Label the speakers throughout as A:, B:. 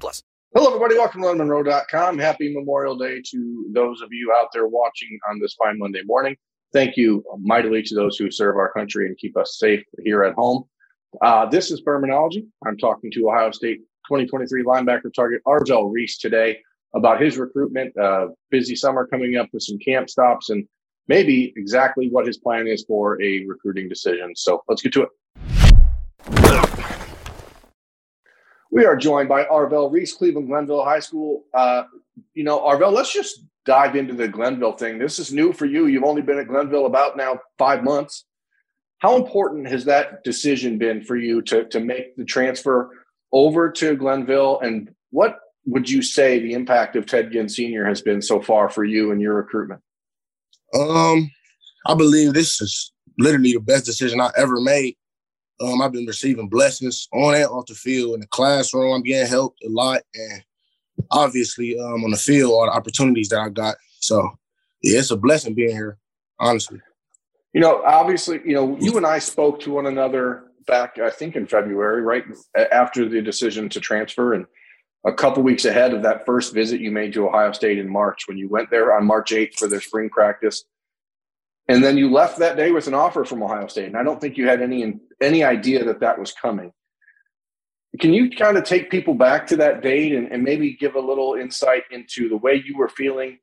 A: plus.
B: Hello, everybody. Welcome to LettermenRow.com. Happy Memorial Day to those of you out there watching on this fine Monday morning. Thank you mightily to those who serve our country and keep us safe here at home. Uh, this is Birminology. I'm talking to Ohio State 2023 linebacker target Arvell Reese today about his recruitment. Uh, busy summer coming up with some camp stops and maybe exactly what his plan is for a recruiting decision. So let's get to it. We are joined by Arvell Reese, Cleveland Glenville High School. Uh, you know, Arvell, let's just dive into the Glenville thing. This is new for you. You've only been at Glenville about now five months. How important has that decision been for you to, to make the transfer over to Glenville? And what would you say the impact of Ted Ginn Sr. has been so far for you and your recruitment?
C: Um, I believe this is literally the best decision I ever made. Um, I've been receiving blessings on and off the field in the classroom. I'm getting helped a lot, and obviously um, on the field, all the opportunities that I got. So, yeah, it's a blessing being here, honestly.
B: You know, obviously, you know, you and I spoke to one another back, I think, in February, right after the decision to transfer, and a couple weeks ahead of that first visit you made to Ohio State in March when you went there on March 8th for their spring practice. And then you left that day with an offer from Ohio State. And I don't think you had any any idea that that was coming. Can you kind of take people back to that date and, and maybe give a little insight into the way you were feeling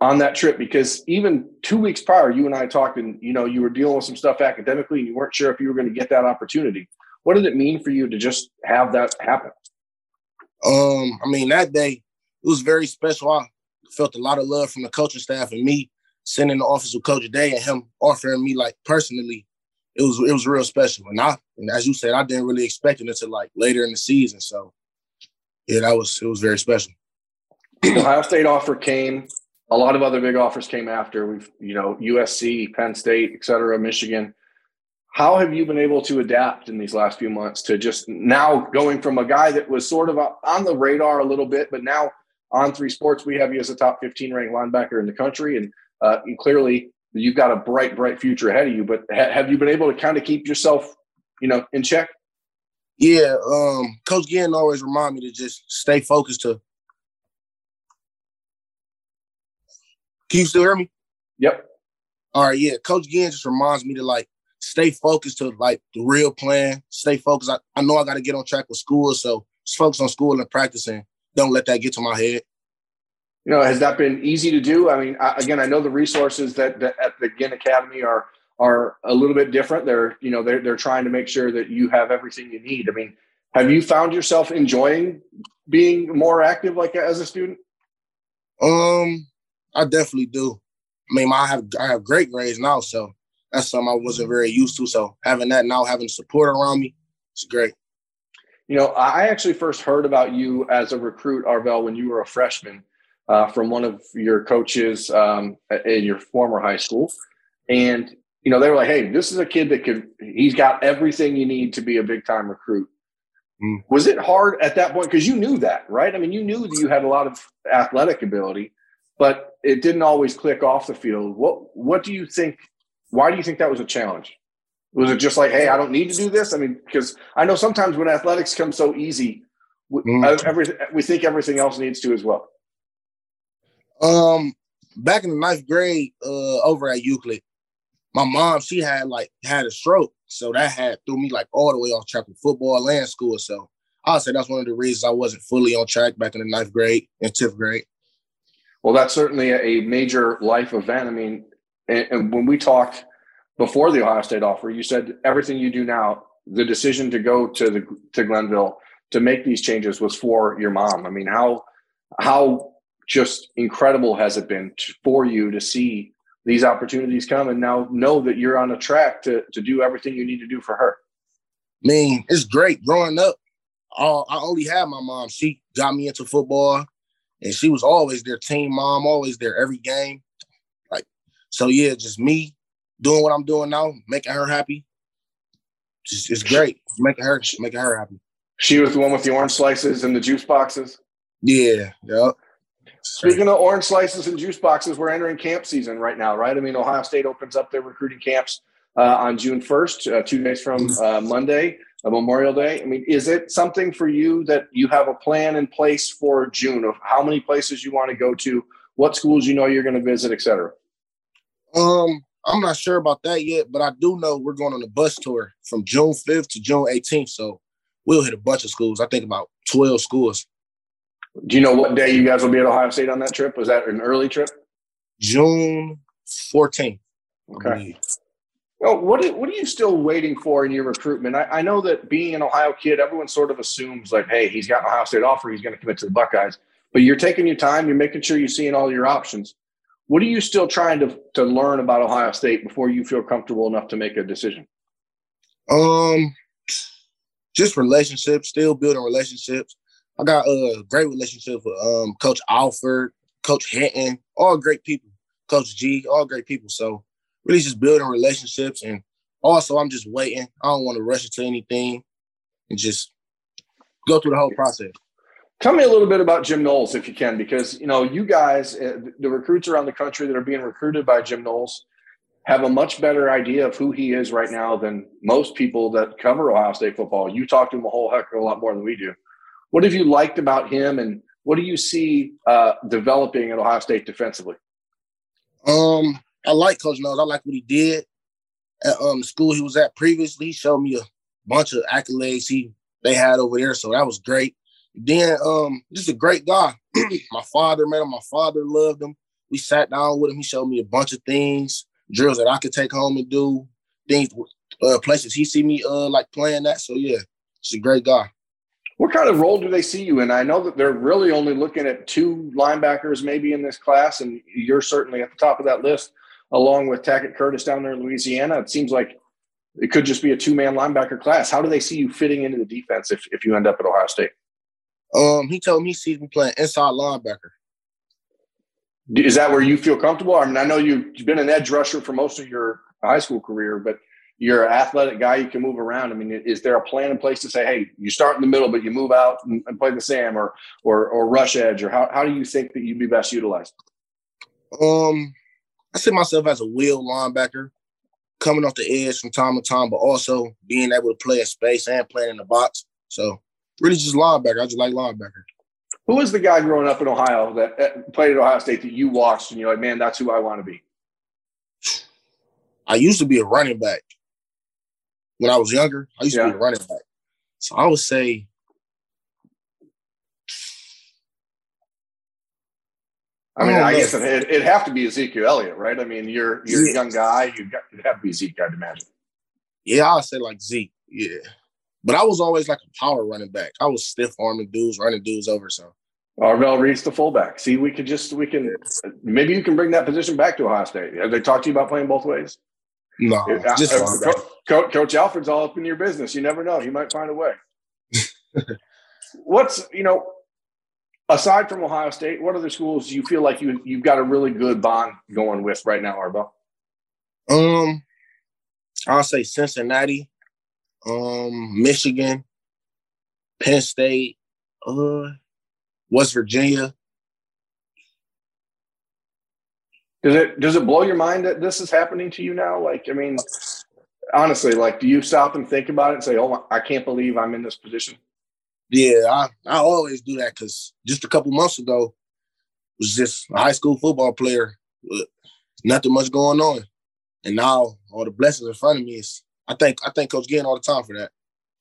B: on that trip? Because even two weeks prior, you and I talked, and you know you were dealing with some stuff academically, and you weren't sure if you were going to get that opportunity. What did it mean for you to just have that happen?
C: Um, I mean, that day it was very special. I felt a lot of love from the coaching staff and me sitting in the office with Coach Day and him offering me like personally, it was it was real special. And I and as you said, I didn't really expect it until like later in the season. So yeah, that was it was very special.
B: The Ohio State offer came. A lot of other big offers came after. We've, you know, USC, Penn State, et cetera, Michigan. How have you been able to adapt in these last few months to just now going from a guy that was sort of on the radar a little bit, but now on three sports, we have you as a top 15 ranked linebacker in the country. And, uh, and clearly you've got a bright, bright future ahead of you. But ha- have you been able to kind of keep yourself, you know, in check?
C: Yeah, um, Coach Ginn always remind me to just stay focused. To can you still hear me?
B: Yep.
C: All right, yeah. Coach Ginn just reminds me to like stay focused to like the real plan. Stay focused. I, I know I got to get on track with school, so just focus on school and practicing. Don't let that get to my head.
B: You know, has that been easy to do? I mean, I, again, I know the resources that, that at the Ginn Academy are are a little bit different. They're you know they're they're trying to make sure that you have everything you need. I mean, have you found yourself enjoying being more active, like as a student?
C: Um, I definitely do. I mean, I have I have great grades now, so that's something I wasn't very used to. So having that now, having support around me, it's great.
B: You know, I actually first heard about you as a recruit, Arvell, when you were a freshman uh, from one of your coaches um, in your former high school. And, you know, they were like, hey, this is a kid that could, he's got everything you need to be a big time recruit. Mm. Was it hard at that point? Because you knew that, right? I mean, you knew that you had a lot of athletic ability, but it didn't always click off the field. What What do you think? Why do you think that was a challenge? Was it just like, hey, I don't need to do this? I mean, because I know sometimes when athletics come so easy, mm. we think everything else needs to as well.
C: Um, back in the ninth grade, uh, over at Euclid, my mom she had like had a stroke, so that had threw me like all the way off track with football and school. So I would say that's one of the reasons I wasn't fully on track back in the ninth grade and tenth grade.
B: Well, that's certainly a major life event. I mean, and, and when we talked before the Ohio State offer, you said everything you do now, the decision to go to the to Glenville to make these changes was for your mom. I mean, how how just incredible has it been for you to see these opportunities come and now know that you're on a track to to do everything you need to do for her?
C: I mean, it's great growing up. all, I only had my mom. She got me into football, and she was always their team mom, always there every game. Like, so yeah, just me doing what I'm doing now, making her happy. Just, it's great, making her making her happy.
B: She was the one with the orange slices and the juice boxes.
C: Yeah, yeah.
B: Speaking of orange slices and juice boxes, we're entering camp season right now, right? I mean, Ohio State opens up their recruiting camps uh, on June 1st, uh, two days from uh, Monday, uh, Memorial Day. I mean, is it something for you that you have a plan in place for June of how many places you want to go to, what schools you know you're going to visit, et cetera?
C: Um, I'm not sure about that yet, but I do know we're going on a bus tour from June 5th to June 18th. So we'll hit a bunch of schools. I think about 12 schools.
B: Do you know what day you guys will be at Ohio State on that trip? Was that an early trip?
C: June 14th.
B: Okay. Well, what are, what are you still waiting for in your recruitment? I, I, know that being an Ohio kid, everyone sort of assumes like, hey, he's got an Ohio State offer, he's going to commit to the Buckeyes. But you're taking your time, you're making sure you're seeing all your options. What are you still trying to to learn about Ohio State before you feel comfortable enough to make a decision?
C: Um, just relationships, still building relationships. I got a great relationship with um Coach Alford, Coach Hinton, all great people. Coach G, all great people. So really just building relationships and also I'm just waiting. I don't want to rush into anything and just go through the whole process.
B: Tell me a little bit about Jim Knowles, if you can, because you know you guys, uh, the recruits around the country that are being recruited by Jim Knowles, have a much better idea of who he is right now than most people that cover Ohio State football. You talk to him a whole heck of a lot more than we do. What have you liked about him, and what do you see uh, developing at Ohio State defensively?
C: Um, I like Coach Knowles. I like what he did at um, the school he was at previously. He showed me a bunch of accolades he they had over there, so that was great. Then um, just a great guy. my father met him. My father loved him. We sat down with him. He showed me a bunch of things, drills that I could take home and do, things, uh, places he see me uh like playing that. So yeah, he's a great guy.
B: What kind of role do they see you in? I know that they're really only looking at two linebackers maybe in this class, and you're certainly at the top of that list, along with Tackett Curtis down there in Louisiana. It seems like it could just be a two-man linebacker class. How do they see you fitting into the defense if, if you end up at Ohio State?
C: Um, he told me he sees me playing inside linebacker.
B: Is that where you feel comfortable? I mean, I know you've been an edge rusher for most of your high school career, but you're an athletic guy. You can move around. I mean, is there a plan in place to say, hey, you start in the middle, but you move out and, and play the Sam or or or rush edge, or how how do you think that you'd be best utilized?
C: Um, I see myself as a wheel linebacker, coming off the edge from time to time, but also being able to play in space and playing in the box. So really just linebacker. I just like linebacker.
B: Who was the guy growing up in Ohio that played at Ohio State that you watched and you're like, man, that's who I want to be?
C: I used to be a running back. When I was younger, I used yeah. to be a running back. So I would say
B: I mean, I, I guess it, it'd have to be Ezekiel Elliott, right? I mean, you're you're yeah. a young guy. You'd, have to be Zeke, I'd imagine.
C: Yeah, I'd say like Zeke. Yeah. But I was always like a power running back. I was stiff arming dudes, running dudes over. So
B: Arvell Reed's the fullback. See, we could just we can maybe you can bring that position back to Ohio State. Have they talked to you about playing both ways?
C: No,
B: just Coach, Coach Alford's all up in your business. You never know; he might find a way. What's you know, aside from Ohio State, what other schools do you feel like you you've got a really good bond going with right now, Arvell?
C: Um, I'll say Cincinnati um, Michigan, Penn State, uh, West Virginia.
B: Does it does it blow your mind that this is happening to you now? Like, I mean, honestly, like, do you stop and think about it and say, "Oh, I can't believe I'm in this position"?
C: Yeah, I, I always do that because just a couple months ago was just a high school football player with nothing much going on, and now all the blessings in front of me is I think I think Coach Ginn all the time for that.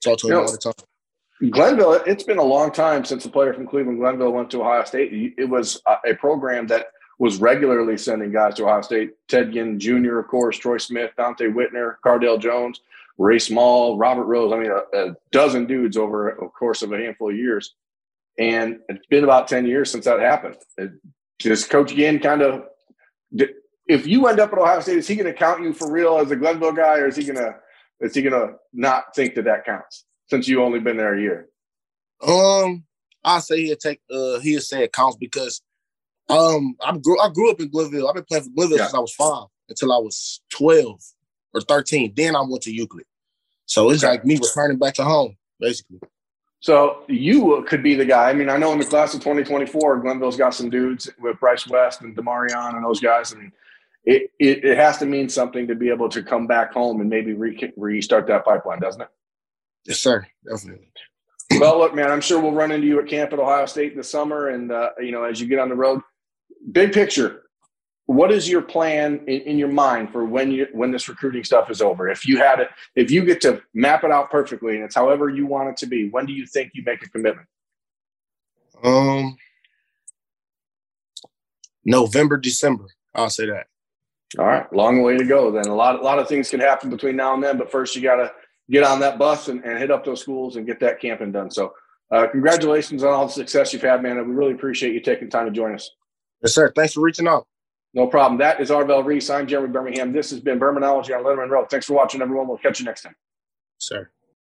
C: Talk to him you know, all the time.
B: Glenville, it's been a long time since a player from Cleveland Glenville went to Ohio State. It was a program that was regularly sending guys to Ohio State. Ted Ginn Jr., of course, Troy Smith, Donte Whitner, Cardale Jones, Ray Small, Robert Rose. I mean, a, a dozen dudes over a course of a handful of years. And it's been about 10 years since that happened. It, Coach Ginn kind of, if you end up at Ohio State, is he going to count you for real as a Glenville guy or is he going to – is he going to not think that that counts since you only been there a year?
C: Um, I say he'll take. Uh, he'll say it counts because, um, I grew I grew up in Glenville. I've been playing for Glenville
B: Yeah.
C: since I was five until I was twelve or thirteen. Then I went to Euclid. So it's
B: Okay.
C: like me returning back to home, basically.
B: So you could be the guy. I mean, I know in the class of 2024, Glenville's got some dudes with Bryce West and Demarion and those guys, and it, it it has to mean something to be able to come back home and maybe re- restart that pipeline, doesn't it?
C: Yes, sir. Definitely.
B: Well, look, man, I'm sure we'll run into you at camp at Ohio State in the summer, and uh, you know, as you get on the road. Big picture, what is your plan in, in your mind for when you when this recruiting stuff is over? If you had it, if you get to map it out perfectly, and it's however you want it to be, when do you think you make a commitment?
C: Um, November, December. I'll say that.
B: All right, long way to go. Then a lot, a lot of things can happen between now and then, but first you got to get on that bus and, and hit up those schools and get that camping done. So, uh, congratulations on all the success you've had, man. We really appreciate you taking time to join us.
C: Yes, sir. Thanks for reaching out.
B: No problem. That is Arvell Reese. I'm Jeremy Birmingham. This has been Birminology on Lettermen Row. Thanks for watching, everyone. We'll catch you next time.
C: Sir.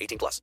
A: 18 plus.